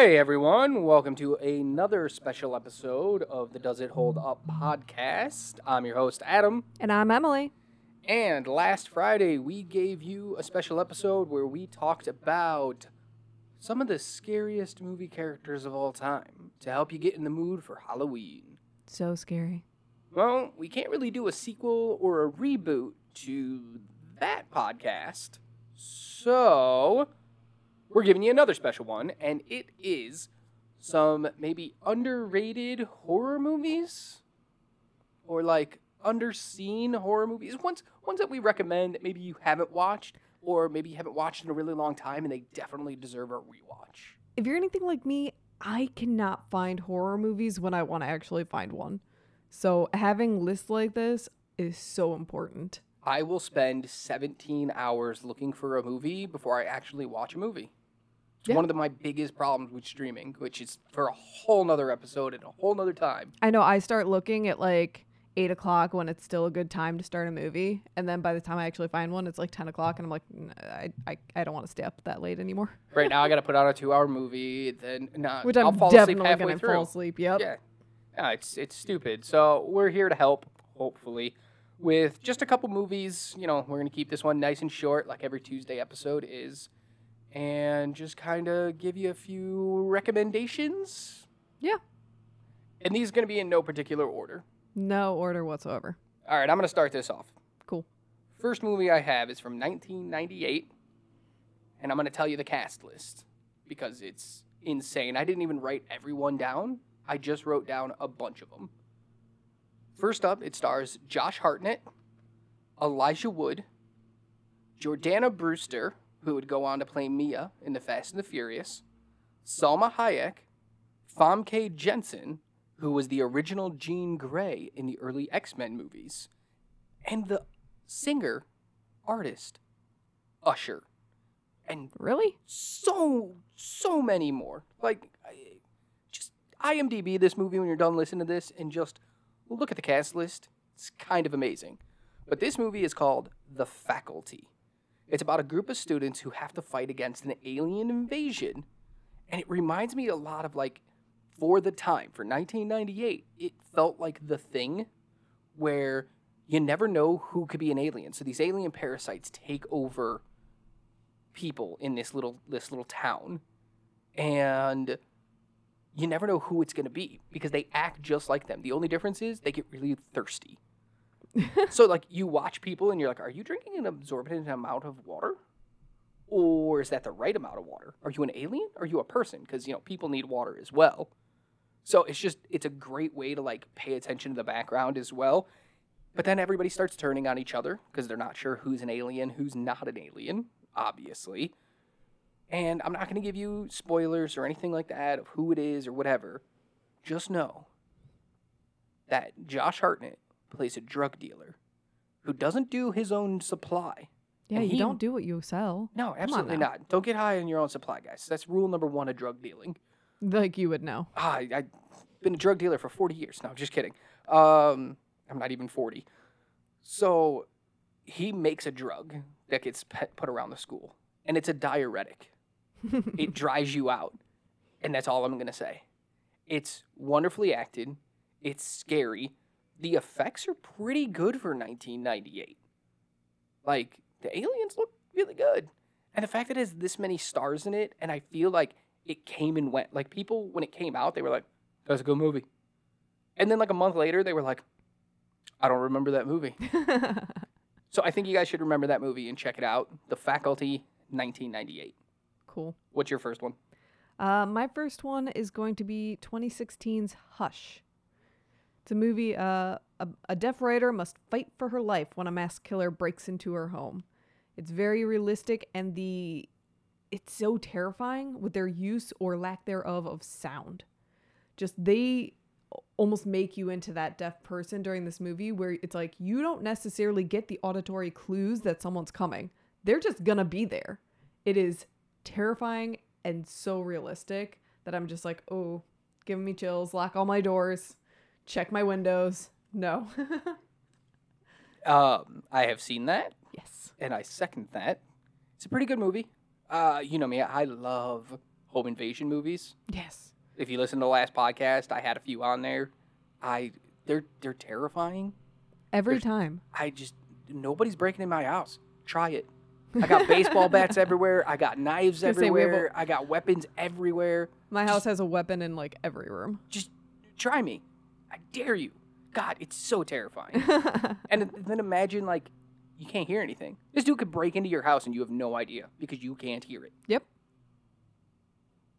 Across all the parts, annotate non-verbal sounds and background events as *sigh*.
Hey everyone, welcome to another special episode of the Does It Hold Up podcast. I'm your host, Adam. And I'm Emily. And last Friday, we gave you a special episode where we talked about some of the scariest movie characters of all time to help you get in the mood for Halloween. So scary. Well, we can't really do a sequel or a reboot to that podcast. So, we're giving you another special one, and it is some maybe underrated horror movies or like underseen horror movies. Ones ones that we recommend that maybe you haven't watched or maybe you haven't watched in a really long time and they definitely deserve a rewatch. If you're anything like me, I cannot find horror movies when I want to actually find one. So having lists like this is so important. I will spend 17 hours looking for a movie before I actually watch a movie. It's Yeah. one of the, my biggest problems with streaming, which is for a whole nother episode and a whole nother time. I know I start looking at like eight o'clock when it's still a good time to start a movie, and then by the time I actually find one, it's like ten o'clock, and I'm like, "N- I I, I don't want to stay up that late anymore. *laughs* Right now, I got to put on a two-hour movie, then nah, Which I'll I'm fall asleep definitely halfway gonna through. fall asleep. Yep. Yeah, yeah, it's it's stupid. So we're here to help, hopefully, with just a couple movies. You know, we're gonna keep this one nice and short, like every Tuesday episode is, and just kind of give you a few recommendations. Yeah. And these are gonna be in no particular order. No order whatsoever. All right, I'm gonna start this off. Cool. First movie I have is from 1998, and I'm gonna tell you the cast list because it's insane. I didn't even write everyone down. I just wrote down a bunch of them. First up, it stars Josh Hartnett, Elijah Wood, Jordana Brewster, who would go on to play Mia in The Fast and the Furious, Salma Hayek, Famke Janssen, who was the original Jean Grey in the early X Men movies, and the singer, artist, Usher, and Really? so so many more. Like, just IMDb this movie when you're done listening to this, and just look at the cast list. It's kind of amazing. But this movie is called The Faculty. It's about a group of students who have to fight against an alien invasion, and it reminds me a lot of like, for the time, for 1998, it felt like The Thing, where you never know who could be an alien. So these alien parasites take over people in this little this little town and you never know who it's going to be because they act just like them. The only difference is they get really thirsty. *laughs* So like you watch people and you're like are you drinking an absorbent amount of water? Or is that the right amount of water? Are you an alien? Are you a person? Because you know people need water as well. So it's just it's a great way to like pay attention to the background as well. But then everybody starts turning on each other because they're not sure who's an alien who's not an alien obviously. And I'm not going to give you spoilers or anything like that of who it is or whatever. Just know that Josh Hartnett plays a drug dealer who doesn't do his own supply. Yeah, you he- don't do what you sell. No, absolutely not. Don't get high on your own supply, guys. That's rule number one of drug dealing. Like you would know. Ah, I, I've been a drug dealer for 40 years. No, just kidding. Um, I'm not even 40. So he makes a drug that gets put around the school, and it's a diuretic. It dries you out. And that's all I'm going to say. It's wonderfully acted, it's scary. The effects are pretty good for 1998. Like, the aliens look really good. And the fact that it has this many stars in it, and I feel like it came and went. Like, people, when it came out, they were like, that's a good movie. And then, like, a month later, they were like, I don't remember that movie. *laughs* So I think you guys should remember that movie and check it out. The Faculty, 1998. Cool. What's your first one? Uh, my first one is going to be 2016's Hush. It's a movie. Uh, a, a deaf writer must fight for her life when a mass killer breaks into her home. It's very realistic, and the it's so terrifying with their use or lack thereof of sound. Just they almost make you into that deaf person during this movie where it's like you don't necessarily get the auditory clues that someone's coming. They're just gonna be there. It is terrifying and so realistic that I'm just like, oh, giving me chills, lock all my doors, check my windows. No. *laughs* Um, I have seen that, yes. and I second that. It's a pretty good movie. Uh, you know me, I love home invasion movies. Yes. If you listen to the last podcast, I had a few on there. I they're they're terrifying. Every There's- time. I just nobody's breaking in my house. Try it. I got baseball *laughs* bats everywhere. I got knives Gonna we have everywhere. I got weapons everywhere. My house has a weapon in like every room. Just try me. I dare you. God, it's so terrifying. *laughs* and then imagine like you can't hear anything. This dude could break into your house and you have no idea because you can't hear it. yep.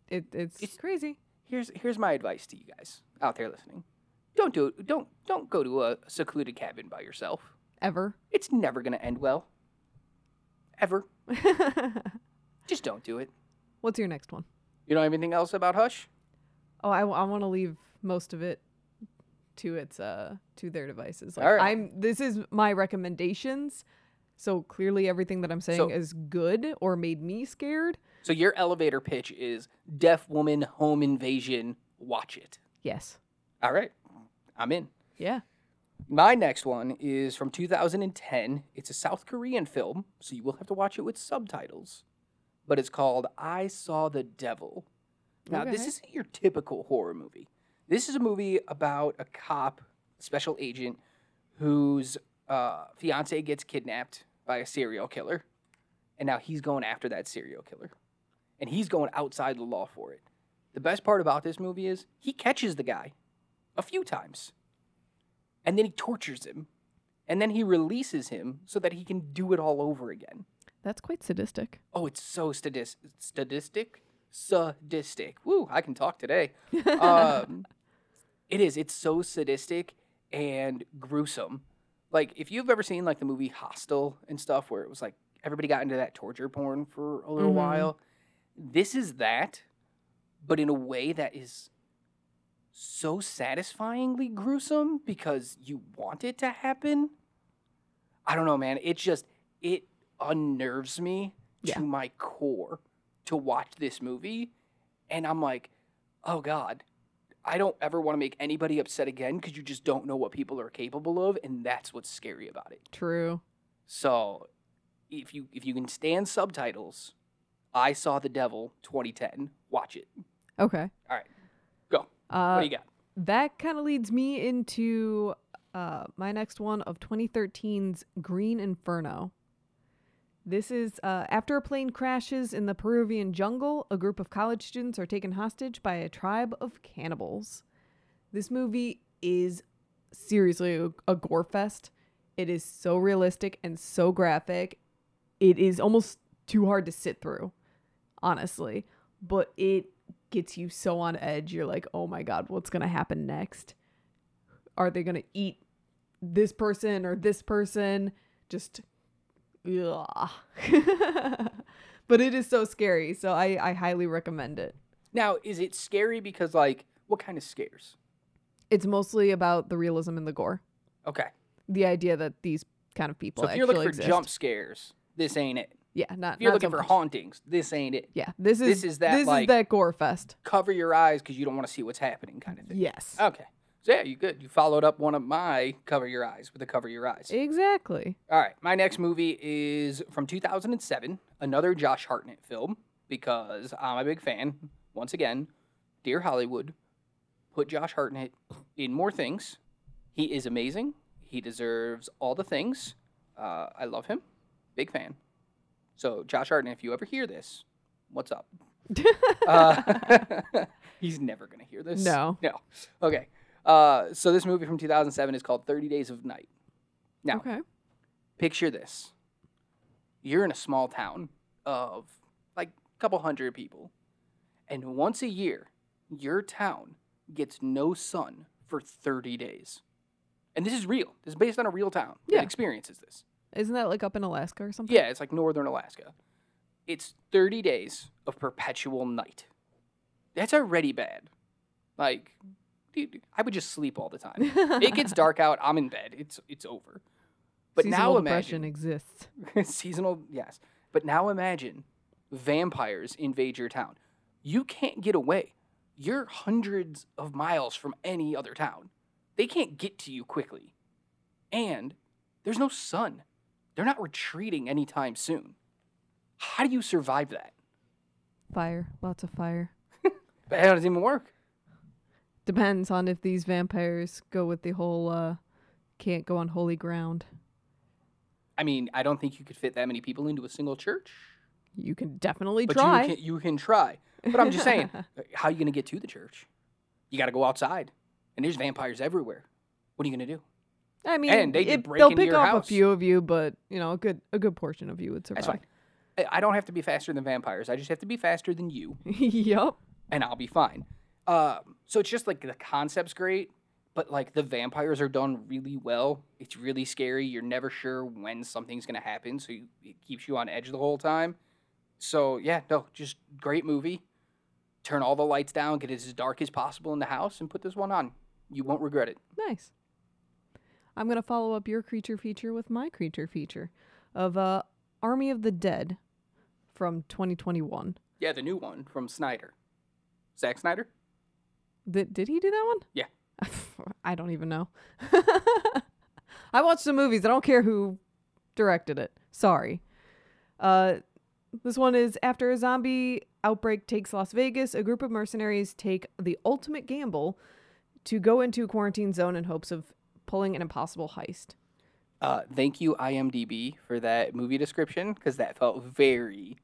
It, it's, It's- crazy. Here's here's my advice to you guys out there listening. Don't do it. Don't don't go to a secluded cabin by yourself. Ever. It's never gonna end well. Ever. *laughs* Just don't do it. What's your next one? You know anything else about Hush? Oh, I, want to leave most of it to its uh to their devices. Like, All right. I'm this is my recommendations. So clearly everything that I'm saying So- is good or made me scared. So your elevator pitch is deaf woman home invasion. Watch it. Yes. All right, I'm in. Yeah. My next one is from 2010. It's a South Korean film, so you will have to watch it with subtitles. But it's called I Saw the Devil. Now, this isn't your typical horror movie. This is a movie about a cop, special agent, whose uh, fiance gets kidnapped by a serial killer. And now he's going after that serial killer. And he's going outside the law for it. The best part about this movie is he catches the guy a few times and then he tortures him. And then he releases him so that he can do it all over again. That's quite sadistic. oh it's so stadis- sadistic? Sadistic. Woo i can talk today. *laughs* Um, it is. It's so sadistic and gruesome. Like if you've ever seen like the movie hostel and stuff where it was like everybody got into that torture porn for a little Mhm. while this is that but in a way that is so satisfyingly gruesome because you want it to happen. I don't know, man. It just it unnerves me Yeah. to my core to watch this movie, and I'm like, oh god, I don't ever want to make anybody upset again because you just don't know what people are capable of, and that's what's scary about it. True. So, if you if you can stand subtitles, I saw the devil 2010. Watch it. Okay. All right. Uh, what do you got? that kind of leads me into uh, my next one of 2013's Green Inferno. This is uh, after a plane crashes in the Peruvian jungle, a group of college students are taken hostage by a tribe of cannibals. This movie is seriously a, a gore fest. It is so realistic and so graphic. It is almost too hard to sit through, honestly. But it gets you so on edge. You're like, oh my God, what's going to happen next? Are they going to eat this person or this person? Just, ugh. *laughs* but it is so scary. So I, I highly recommend it. Now, is it scary because like what kind of scares? It's mostly about the realism and the gore. Okay. The idea that these kind of people So if you're looking for exist. jump scares, this ain't it. Yeah, not If you're not looking so for much. hauntings, this ain't it. Yeah, this is This is that, this like- is that gore fest. Cover your eyes because you don't want to see what's happening, kind of thing. Yes, Okay. So yeah, you good. You followed up one of my cover your eyes with a cover your eyes. exactly. All right, my next movie is from 2007, another Josh Hartnett film because I'm a big fan. Once again, Dear Hollywood, put Josh Hartnett in more things. He is amazing. He deserves all the things. Uh, I love him. Big fan. So, Josh Hartnett, if you ever hear this, what's up? *laughs* Uh, *laughs* he's never going to hear this. No. No. Okay. Uh, so, this movie from 2007 is called 30 Days of Night. Now, Okay. picture this you're in a small town of like a couple hundred people and once a year your town gets no sun for 30 days and this is real this is based on a real town Yeah. that experiences this Isn't that like up in Alaska or something? yeah it's like northern alaska. It's 30 days of perpetual night. That's already bad. Like dude, i would just sleep all the time. *laughs* It gets dark out i'm in bed. It's it's over. But Seasonal now depression imagine exists. *laughs* seasonal yes. But now imagine vampires invade your town. You can't get away. You're hundreds of miles from any other town. They can't get to you quickly. And there's no sun they're not retreating anytime soon how do you survive that Fire. Lots of fire. *laughs* But how does it even work? Depends on if these vampires go with the whole uh can't go on holy ground. I mean, I don't think you could fit that many people into a single church. You can definitely But try. you can you can try. But I'm just saying, *laughs* how are you gonna get to the church? You got to go outside, and there's vampires everywhere. What are you gonna do? I mean, And they it- break they'll pick your off house. a few of you, but you know, a good a good portion of you would survive. That's fine. I- don't have to be faster than vampires. I just have to be faster than you, *laughs* yup. and I'll be fine. Um, so it's just like the concept's great, but like the vampires are done really well. It's really scary. You're never sure when something's gonna happen, so you, it keeps you on edge the whole time. So yeah, no, just great movie. Turn all the lights down, get it as dark as possible in the house, and put this one on. You won't regret it. Nice. I'm gonna follow up your creature feature with my creature feature of uh Army of the Dead from 2021. Yeah, the new one from Snyder, Zack Snyder. Did did he do that one? Yeah. *laughs* I don't even know. *laughs* I watched the movies. I don't care who directed it. Sorry. Uh, this one is after a zombie outbreak takes Las Vegas, a group of mercenaries take the ultimate gamble to go into a quarantine zone in hopes of pulling an impossible heist. Uh, thank you IMDb for that movie description because that felt very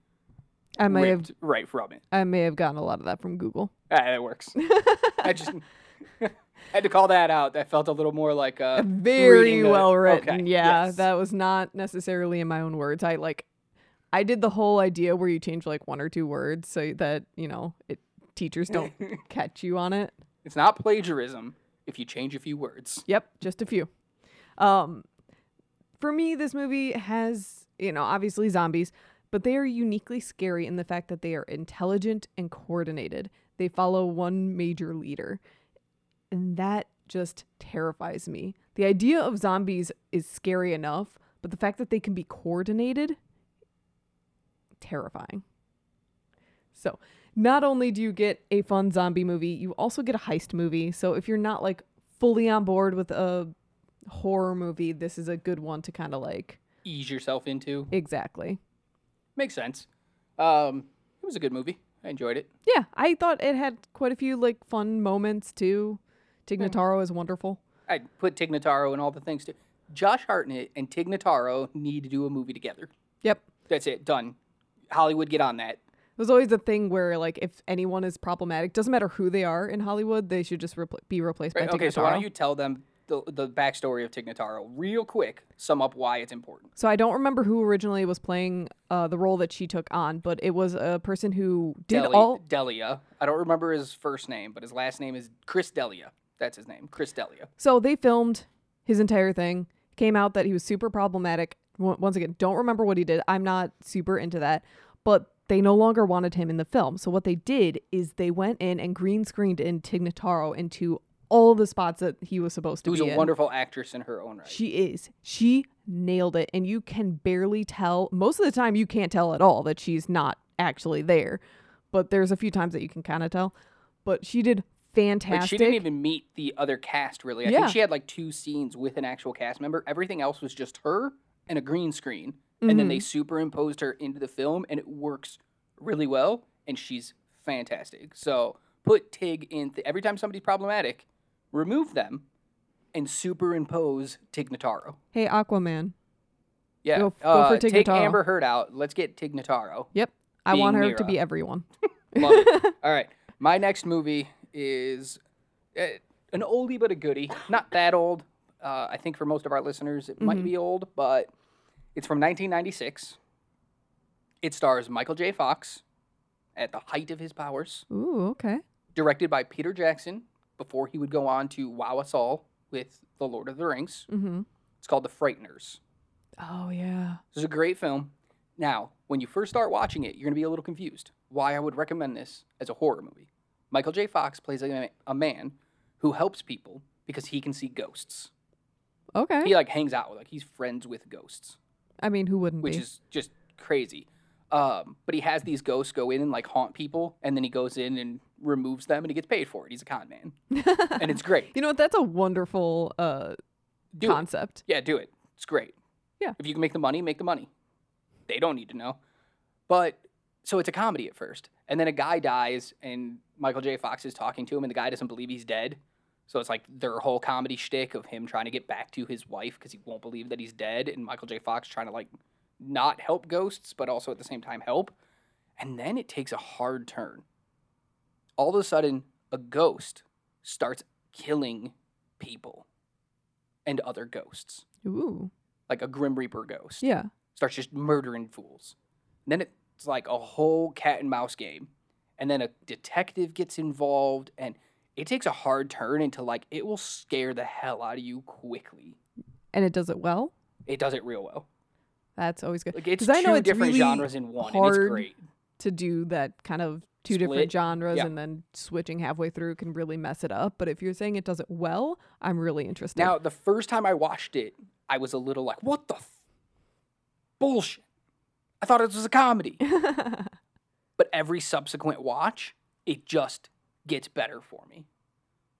I may have right from it. I may have gotten a lot of that from Google. Ah, that works. I just *laughs* had to call that out. That felt a little more like a Very reading the- well written. okay, Yeah, yes. that was not necessarily in my own words. I like I did the whole idea where you change like one or two words so that, you know, it teachers don't *laughs* catch you on it. It's not plagiarism if you change a few words. Yep, just a few. Um, for me, this movie has, you know, obviously zombies, but they are uniquely scary in the fact that they are intelligent and coordinated. They follow one major leader. And that just terrifies me. The idea of zombies is scary enough, but the fact that they can be coordinated, terrifying. So, not only do you get a fun zombie movie, you also get a heist movie. So, if you're not like fully on board with a horror movie, this is a good one to kind of like Ease yourself into. exactly. Makes sense. Um, it was a good movie. I enjoyed it. Yeah, I thought it had quite a few like fun moments too. Tig Notaro is wonderful. I'd put Tig Notaro and all the things too. Josh Hartnett and Tig Notaro need to do a movie together. Yep. That's it. Done. Hollywood, get on that. There's always a thing where like if anyone is problematic, doesn't matter who they are in Hollywood, they should just repl- be replaced Right, by okay, so why don't you tell them the, the backstory of Tig Notaro real quick? Sum up why it's important. So I don't remember who originally was playing uh, the role that she took on, but it was a person who did Deli- all. D'Elia. I don't remember his first name, but his last name is Chris D'Elia. That's his name, Chris D'Elia. So they filmed his entire thing. Came out that he was super problematic. Once again, don't remember what he did. I'm not super into that, but they no longer wanted him in the film. So what they did is they went in and green screened in Tig Notaro into all the spots that he was supposed to be. Who's be a in. wonderful actress in her own right. She is. She nailed it. And you can barely tell. Most of the time, you can't tell at all that she's not actually there. But there's a few times that you can kind of tell. But she did fantastic. Like she didn't even meet the other cast really. I Yeah. think she had like two scenes with an actual cast member. Everything else was just her and a green screen. And then Mm-hmm. they superimposed her into the film and it works really well and she's fantastic. So put Tig in th- every time somebody's problematic, remove them and superimpose Tig Notaro. hey, Aquaman. Yeah. Go f- go uh, for Tig take Notaro. Amber Heard out. Let's get Tig Notaro. Yep. I want her Being to be everyone. *laughs* Love it. *laughs* All right. My next movie is uh, an oldie but a goodie. Not that old. Uh, I think for most of our listeners, it might be old, but it's from 1996. It stars Michael J. Fox at the height of his powers, Ooh, okay. directed by Peter Jackson before he would go on to wow us all with The Lord of the Rings. Mm-hmm. It's called The Frighteners. Oh, yeah. This is a great film. Now, when you first start watching it, you're going to be a little confused. Why I would recommend this as a horror movie. Michael J. Fox plays a, a man who helps people because he can see ghosts. Okay. He like hangs out with like he's friends with ghosts, I mean, who wouldn't which be? is just crazy. Um, but he has these ghosts go in and like haunt people, and then he goes in and removes them, and he gets paid for it. He's a con man, *laughs* and it's great. you know what? That's a wonderful uh, Do it. concept. Yeah, do it. It's great. Yeah. If you can make the money, make the money. They don't need to know. But so it's a comedy at first, and then a guy dies, and Michael J. Fox is talking to him, and the guy doesn't believe he's dead. So it's like their whole comedy shtick of him trying to get back to his wife because he won't believe that he's dead, and Michael J. Fox trying to like not help ghosts, but also at the same time help. And then it takes a hard turn. All of a sudden, a ghost starts killing people and other ghosts, Ooh. like a Grim Reaper ghost Yeah. starts just murdering fools. And then it's like a whole cat and mouse game. And then a detective gets involved and it takes a hard turn into like it will scare the hell out of you quickly. And it does it well. It does it real well. That's always good. Like it's 'Cause I know two it's different really genres in one and it's great. to do that kind of two different genres Yeah. and then switching halfway through can really mess it up. But if you're saying it does it well, I'm really interested. Now, the first time I watched it, I was a little like, what the f- bullshit? I thought it was a comedy. *laughs* but every subsequent watch, it just gets better for me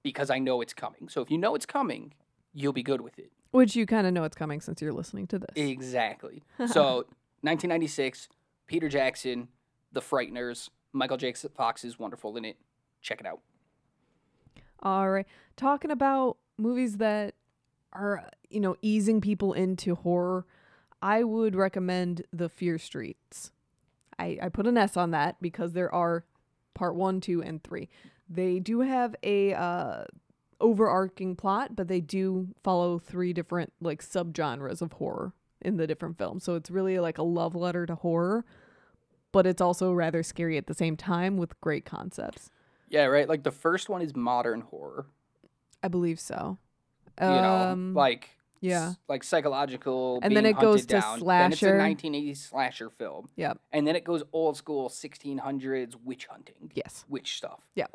because I know it's coming. So if you know it's coming, you'll be good with it. Which you kind of know it's coming since you're listening to this. Exactly. *laughs* So 1996, Peter Jackson, The Frighteners, Michael J. Fox is wonderful in it. Check it out. All right. Talking about movies that are, you know, easing people into horror, I would recommend The Fear Streets. I, I put an S on that because there are part one, two, and three. They do have a uh, overarching plot, but they do follow three different like subgenres of horror in the different films. So it's really like a love letter to horror, but it's also rather scary at the same time with great concepts. Yeah, right. Like the first one is modern horror. I believe so. You know, Um, like yeah. like psychological. And then it goes to down. Then it's a slasher. 1980s slasher film. Yep. And then it goes old school 1600s witch hunting, Yes. witch stuff. Yeah.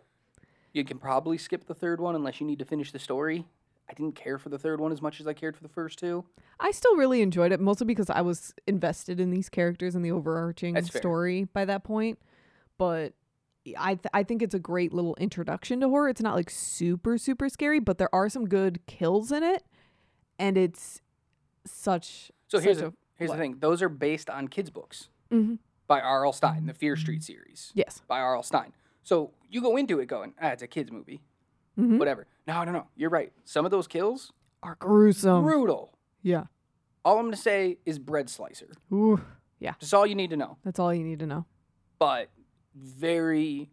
You can probably skip the third one unless you need to finish the story. I didn't care for the third one as much as I cared for the first two. I still really enjoyed it, mostly because I was invested in these characters and the overarching That's fair. story by that point. But I th- I think it's a great little introduction to horror. It's not like super super scary, but there are some good kills in it, and it's such. So here's such a, here's what? the thing: those are based on kids' books Mhm. by R.L. Stine, the Fear Street series Yes. by R.L. Stine. So you go into it going, ah, it's a kids' movie, Mhm. whatever. No, no, no. You're right. Some of those kills, Are gruesome. brutal. yeah. All I'm gonna say is bread slicer. Ooh. Yeah. That's all you need to know. That's all you need to know. but very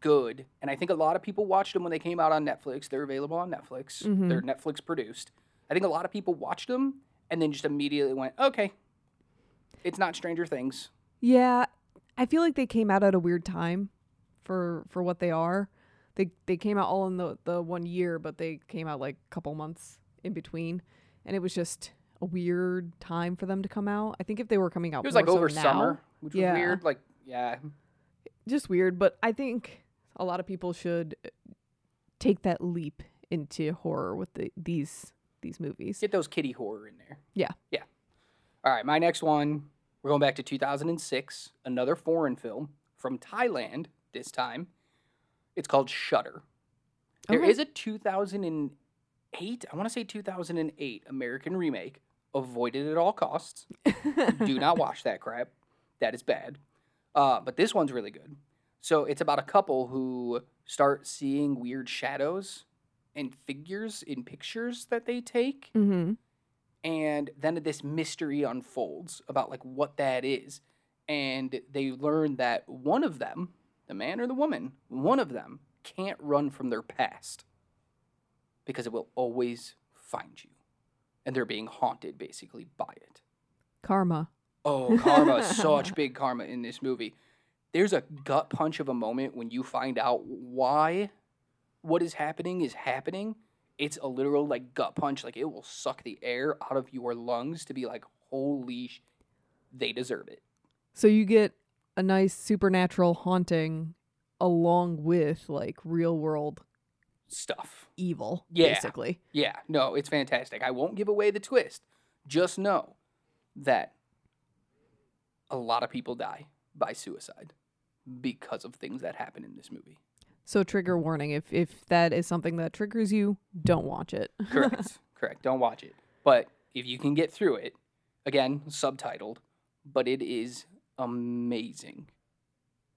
good. And I think a lot of people watched them when they came out on Netflix. They're available on Netflix. Mhm. They're Netflix produced. I think a lot of people watched them and then just immediately went, okay, it's not Stranger Things. Yeah, I feel like they came out at a weird time for for what they are. They they came out all in the the one year, but they came out like a couple months in between, and it was just a weird time for them to come out. I think if they were coming out, It was more like so over now, summer, which was weird. Like, yeah, just weird. But I think a lot of people should uh, take that leap into horror with the, these these movies. get those kitty horror in there. Yeah. Yeah. All right, my next one, we're going back to 2006, another foreign film from Thailand this time. It's called Shutter. There is Okay. a 2008, I want to say 2008 American remake, Avoid it at All Costs. *laughs* Do not watch that crap. That is bad. Uh, but this one's really good. So it's about a couple who start seeing weird shadows and figures in pictures that they take Mm-hmm. and then this mystery unfolds about like what that is and they learn that one of them the man or the woman one of them can't run from their past because it will always find you. And they're being haunted basically by it. Karma. oh karma *laughs* such big karma in this movie. There's a gut punch of a moment when you find out why what is happening is happening. It's a literal like gut punch like it will suck the air out of your lungs to be like holy sh- they deserve it. So you get a nice supernatural haunting along with like real world stuff. evil, Yeah. basically. yeah. No it's fantastic. I won't give away the twist. Just know that a lot of people die by suicide because of things that happen in this movie. So trigger warning: if if that is something that triggers you, don't watch it. *laughs* correct. Correct. Don't watch it. But if you can get through it again subtitled but it is amazing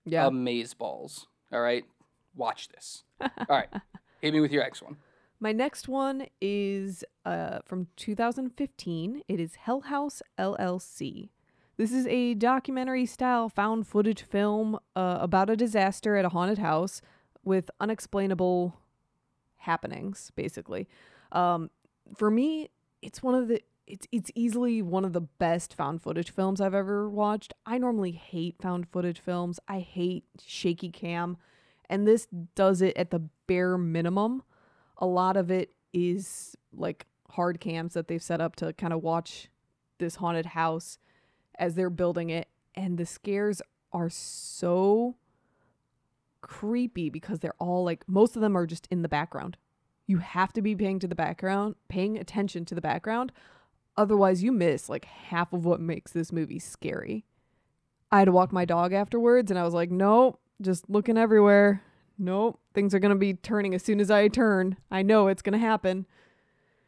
Yeah. Amaze balls. All right. Watch this. *laughs* All right. Hit me with your X one. My next one is uh, from 2015. It is Hell House LLC. This is a documentary style found footage film uh, about a disaster at a haunted house with unexplainable happenings, basically. Um, for me, it's one of the it's it's easily one of the best found footage films I've ever watched. I normally hate found footage films. I hate shaky cam, and this does it at the bare minimum. A lot of it is like hard cams that they've set up to kind of watch this haunted house as they're building it, and the scares are so creepy because they're all like most of them are just in the background. You have to be paying to the background, paying attention to the background. Otherwise, you miss like half of what makes this movie scary. I had to walk my dog afterwards and I was like, nope, just looking everywhere. Nope, things are going to be turning as soon as I turn. I know it's going to happen.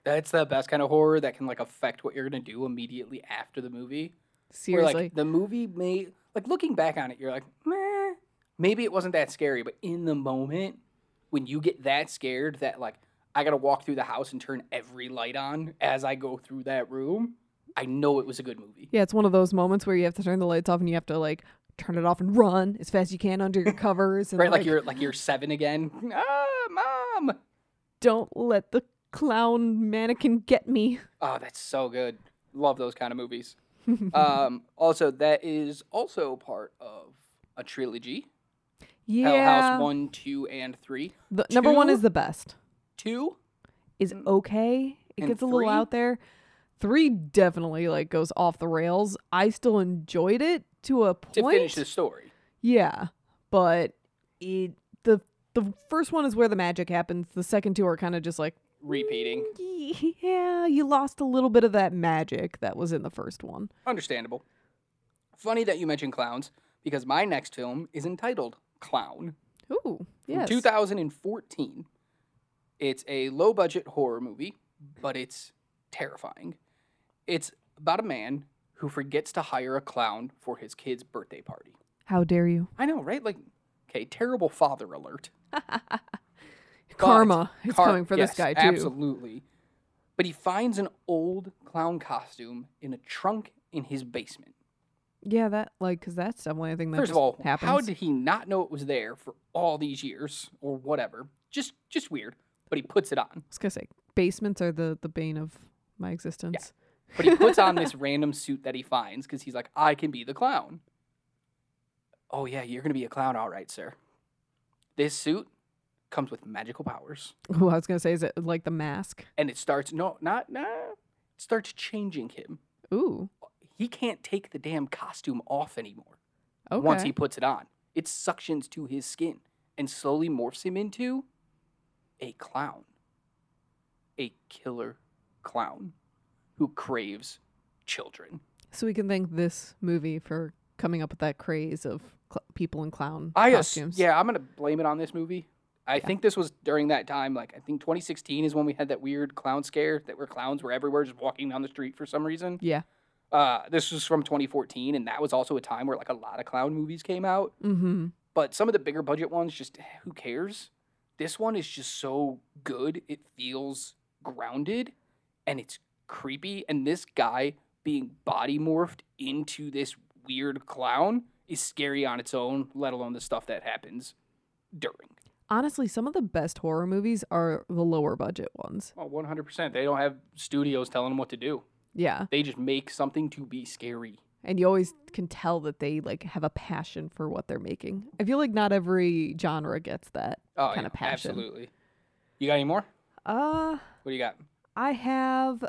That's the best kind of horror that can like affect what you're gonna do immediately after the movie. Where Seriously. like the movie may like looking back on it, you're like, meh, maybe it wasn't that scary, but in the moment when you get that scared that like I gotta walk through the house and turn every light on as I go through that room, I know it was a good movie. yeah, it's one of those moments where you have to turn the lights off and you have to like turn it off and run as fast as you can under your *laughs* covers and Right, like, you're like you're seven again. Ah, mom. don't let the clown mannequin get me. Oh, that's so good. Love those kind of movies. *laughs* um, also, that is also part of a trilogy. Yeah. Hell House one, two, and three. The, number one is the best. Two, Is okay. It And gets a little three? out there. Three definitely like goes off the rails. I still enjoyed it to a point. to finish the story. Yeah, but it the the first one is where the magic happens. The second two are kind of just like Repeating. *laughs* yeah, you lost a little bit of that magic that was in the first one. Understandable. Funny that you mentioned clowns because my next film is entitled Clown Ooh, yes. 2014. It's a low budget horror movie, but it's terrifying. It's about a man who forgets to hire a clown for his kid's birthday party. How dare you? I know, right? Like, okay, terrible father alert. *laughs* Karma is Car- coming for yes, this guy too. Absolutely. But he finds an old clown costume in a trunk in his basement. Yeah, that like because that's definitely a thing that First of all, happens. how did he not know it was there for all these years or whatever? Just just weird. But he puts it on. I was gonna say basements are the the bane of my existence. But he puts on this random suit that he finds because he's like, I can be the clown. Oh yeah, you're gonna be a clown, all right, sir. This suit comes with magical powers, *laughs* Ooh, I was gonna say, is it like the mask? and it starts no, not nah, it starts changing him. Ooh, He can't take the damn costume off anymore. okay. once he puts it on. It suctions to his skin and slowly morphs him into a clown. A killer clown who craves children. so we can thank this movie for coming up with that craze of cl- people in clown I ass- costumes. yeah, I'm gonna blame it on this movie. I think this was during that time, like I think 2016 is when we had that weird clown scare that where clowns were everywhere just walking down the street for some reason. Yeah. Uh, this was from 2014, and that was also a time where like a lot of clown movies came out. Mm-hmm. but some of the bigger budget ones just who cares this one is just so good it feels grounded and it's creepy and this guy being body morphed into this weird clown is scary on its own let alone the stuff that happens during Honestly, some of the best horror movies are the lower budget ones. well 100% they don't have studios telling them what to do Yeah. they just make something to be scary And you always can tell that they like have a passion for what they're making. I feel like not every genre gets that oh kind of passion. absolutely you got any more Uh what do you got I have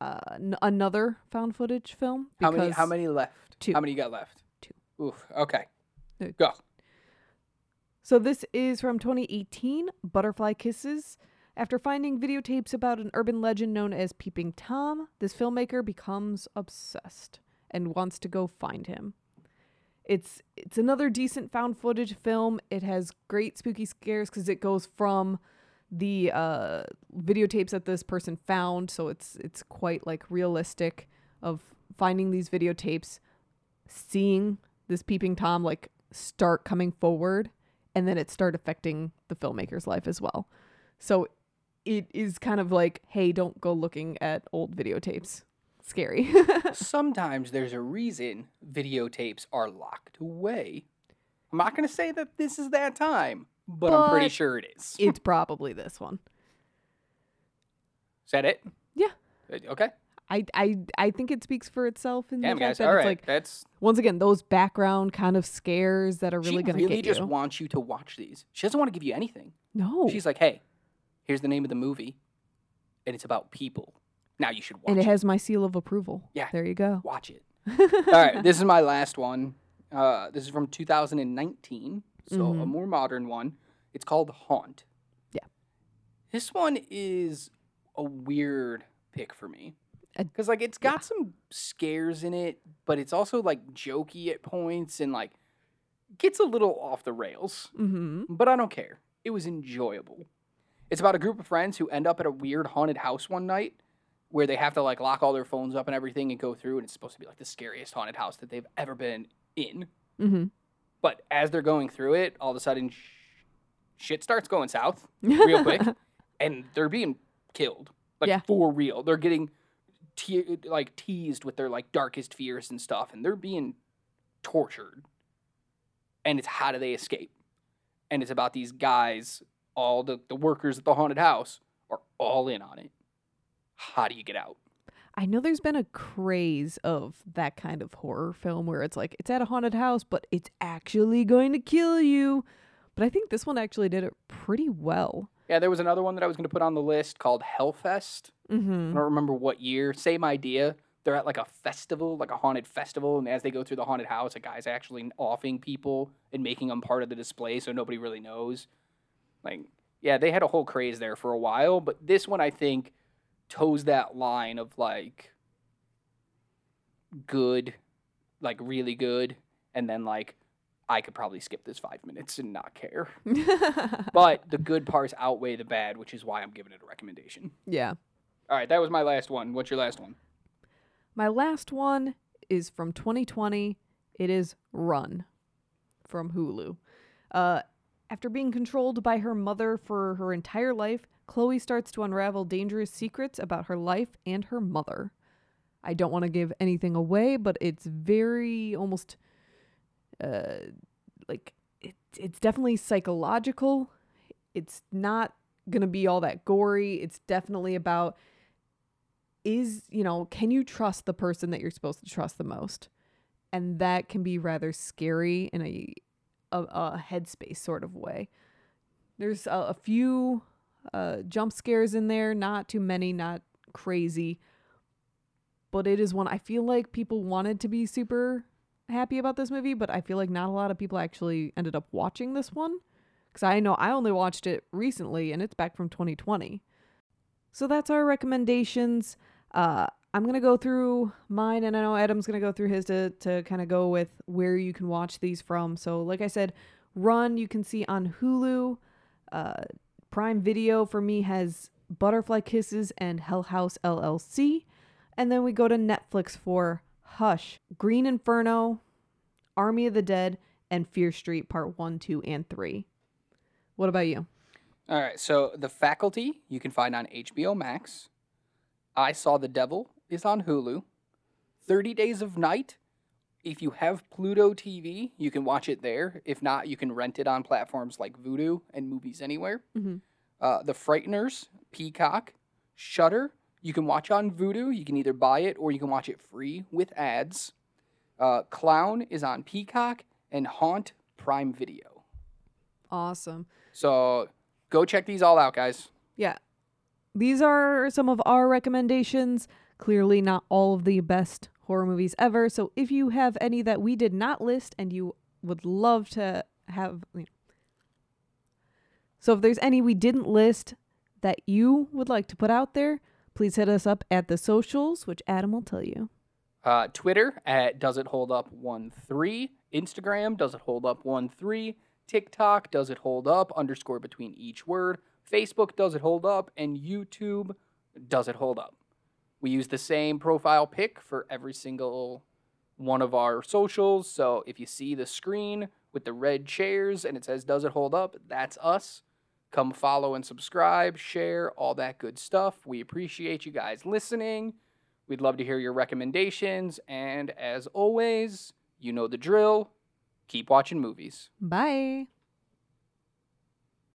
uh, n- another found footage film. how many how many left Two. how many you got left Two. Oof, okay go So this is from 2018, Butterfly Kisses. After finding videotapes about an urban legend known as Peeping Tom, this filmmaker becomes obsessed and wants to go find him. It's it's another decent found footage film. It has great spooky scares because it goes from the uh, videotapes that this person found, so it's it's quite like realistic of finding these videotapes, seeing this peeping tom like start coming forward and then it start affecting the filmmaker's life as well. So it is kind of like, hey, don't go looking at old videotapes. Scary. *laughs* Sometimes there's a reason videotapes are locked away. I'm not going to say that this is that time, but, I'm pretty sure it is. *laughs* it's probably this one. Is that it? Yeah. Uh, Okay. I, I I think it speaks for itself in Damn, the fact guys. that All it's right. like That's once again those background kind of scares that are really gonna really get just you. wants you to watch these. She doesn't want to give you anything. no, She's like, hey, here's the name of the movie, and it's about people. Now you should watch and it it. has my seal of approval. Yeah. there you go. Watch it. *laughs* All right, this is my last one. Uh, this is from 2019, so a Mhm. more modern one. It's called Haunt. Yeah. This one is a weird pick for me. Because, like, it's got some scares in it, but it's also, like, jokey at points and, like, gets a little off the rails. Mm-hmm. But I don't care. It was enjoyable. It's about a group of friends who end up at a weird haunted house one night where they have to like lock all their phones up and everything and go through and it's supposed to be like the scariest haunted house that they've ever been in. Mm-hmm. But as they're going through it, all of a sudden sh- shit starts going south *laughs* real quick and they're being killed. Like Yeah. for real. They're getting te- like teased with their like darkest fears and stuff and they're being tortured. And it's how do they escape? And it's about these guys, all the, the workers at the haunted house are all in on it. How do you get out? I know there's been a craze of that kind of horror film where it's like it's at a haunted house, but it's actually going to kill you. But I think this one actually did it pretty well. Yeah, there was another one that I was going to put on the list called Hellfest. I Mm-hmm. don't remember what year. Same idea. They're at like a festival, like a haunted festival, and as they go through the haunted house, a guy's actually offing people and making them part of the display, so nobody really knows. Like, yeah, they had a whole craze there for a while, but this one I think toes that line of like good, like really good, and then like I could probably skip this five minutes and not care. *laughs* But the good parts outweigh the bad, which is why I'm giving it a recommendation. yeah. All right, that was my last one. What's your last one? My last one is from 2020. It is Run from Hulu. Uh, after being controlled by her mother for her entire life, Chloe starts to unravel dangerous secrets about her life and her mother. I don't want to give anything away, but it's very almost uh, like it, it's definitely psychological. It's not going to be all that gory. It's definitely about is, you know, can you trust the person that you're supposed to trust the most? And that can be rather scary in a a, a headspace sort of way. There's a, a few uh, jump scares in there, not too many, not crazy, but it is one I feel like people wanted to be super happy about this movie, but I feel like not a lot of people actually ended up watching this one because I know I only watched it recently and it's back from 2020. So that's our recommendations. Uh, I'm gonna go through mine, and I know Adam's gonna go through his to to kind of go with where you can watch these from. So, like I said, Run you can see on Hulu. Uh, Prime Video for me has Butterfly Kisses and Hell House LLC, and then we go to Netflix for Hush, Green Inferno, Army of the Dead, and Fear Street Part One, Two, and Three. What about you? All right, so The Faculty you can find on HBO Max. I Saw the Devil is on Hulu. 30 Days of Night, if you have Pluto TV, you can watch it there. If not, you can rent it on platforms like Vudu and Movies Anywhere. Mhm. Uh, the Frighteners, Peacock, Shutter, you can watch on Vudu. You can either buy it or you can watch it free with ads. Uh, Clown is on Peacock and Haunt Prime Video. Awesome. So go check these all out, guys. Yeah. These are some of our recommendations. Clearly, not all of the best horror movies ever. So, if you have any that we did not list and you would love to have. You know. So, if there's any we didn't list that you would like to put out there, please hit us up at the socials, which Adam will tell you. Uh, Twitter at Does It Hold Up One Three. Instagram Does It Hold Up One Three. TikTok Does It Hold Up underscore between each word. Facebook Does It Hold Up and YouTube Does It Hold Up. We use the same profile pic for every single one of our socials. So if you see the screen with the red chairs and it says, Does it hold up? That's us. Come follow and subscribe, share, all that good stuff. We appreciate you guys listening. We'd love to hear your recommendations. And as always, you know the drill. Keep watching movies. Bye.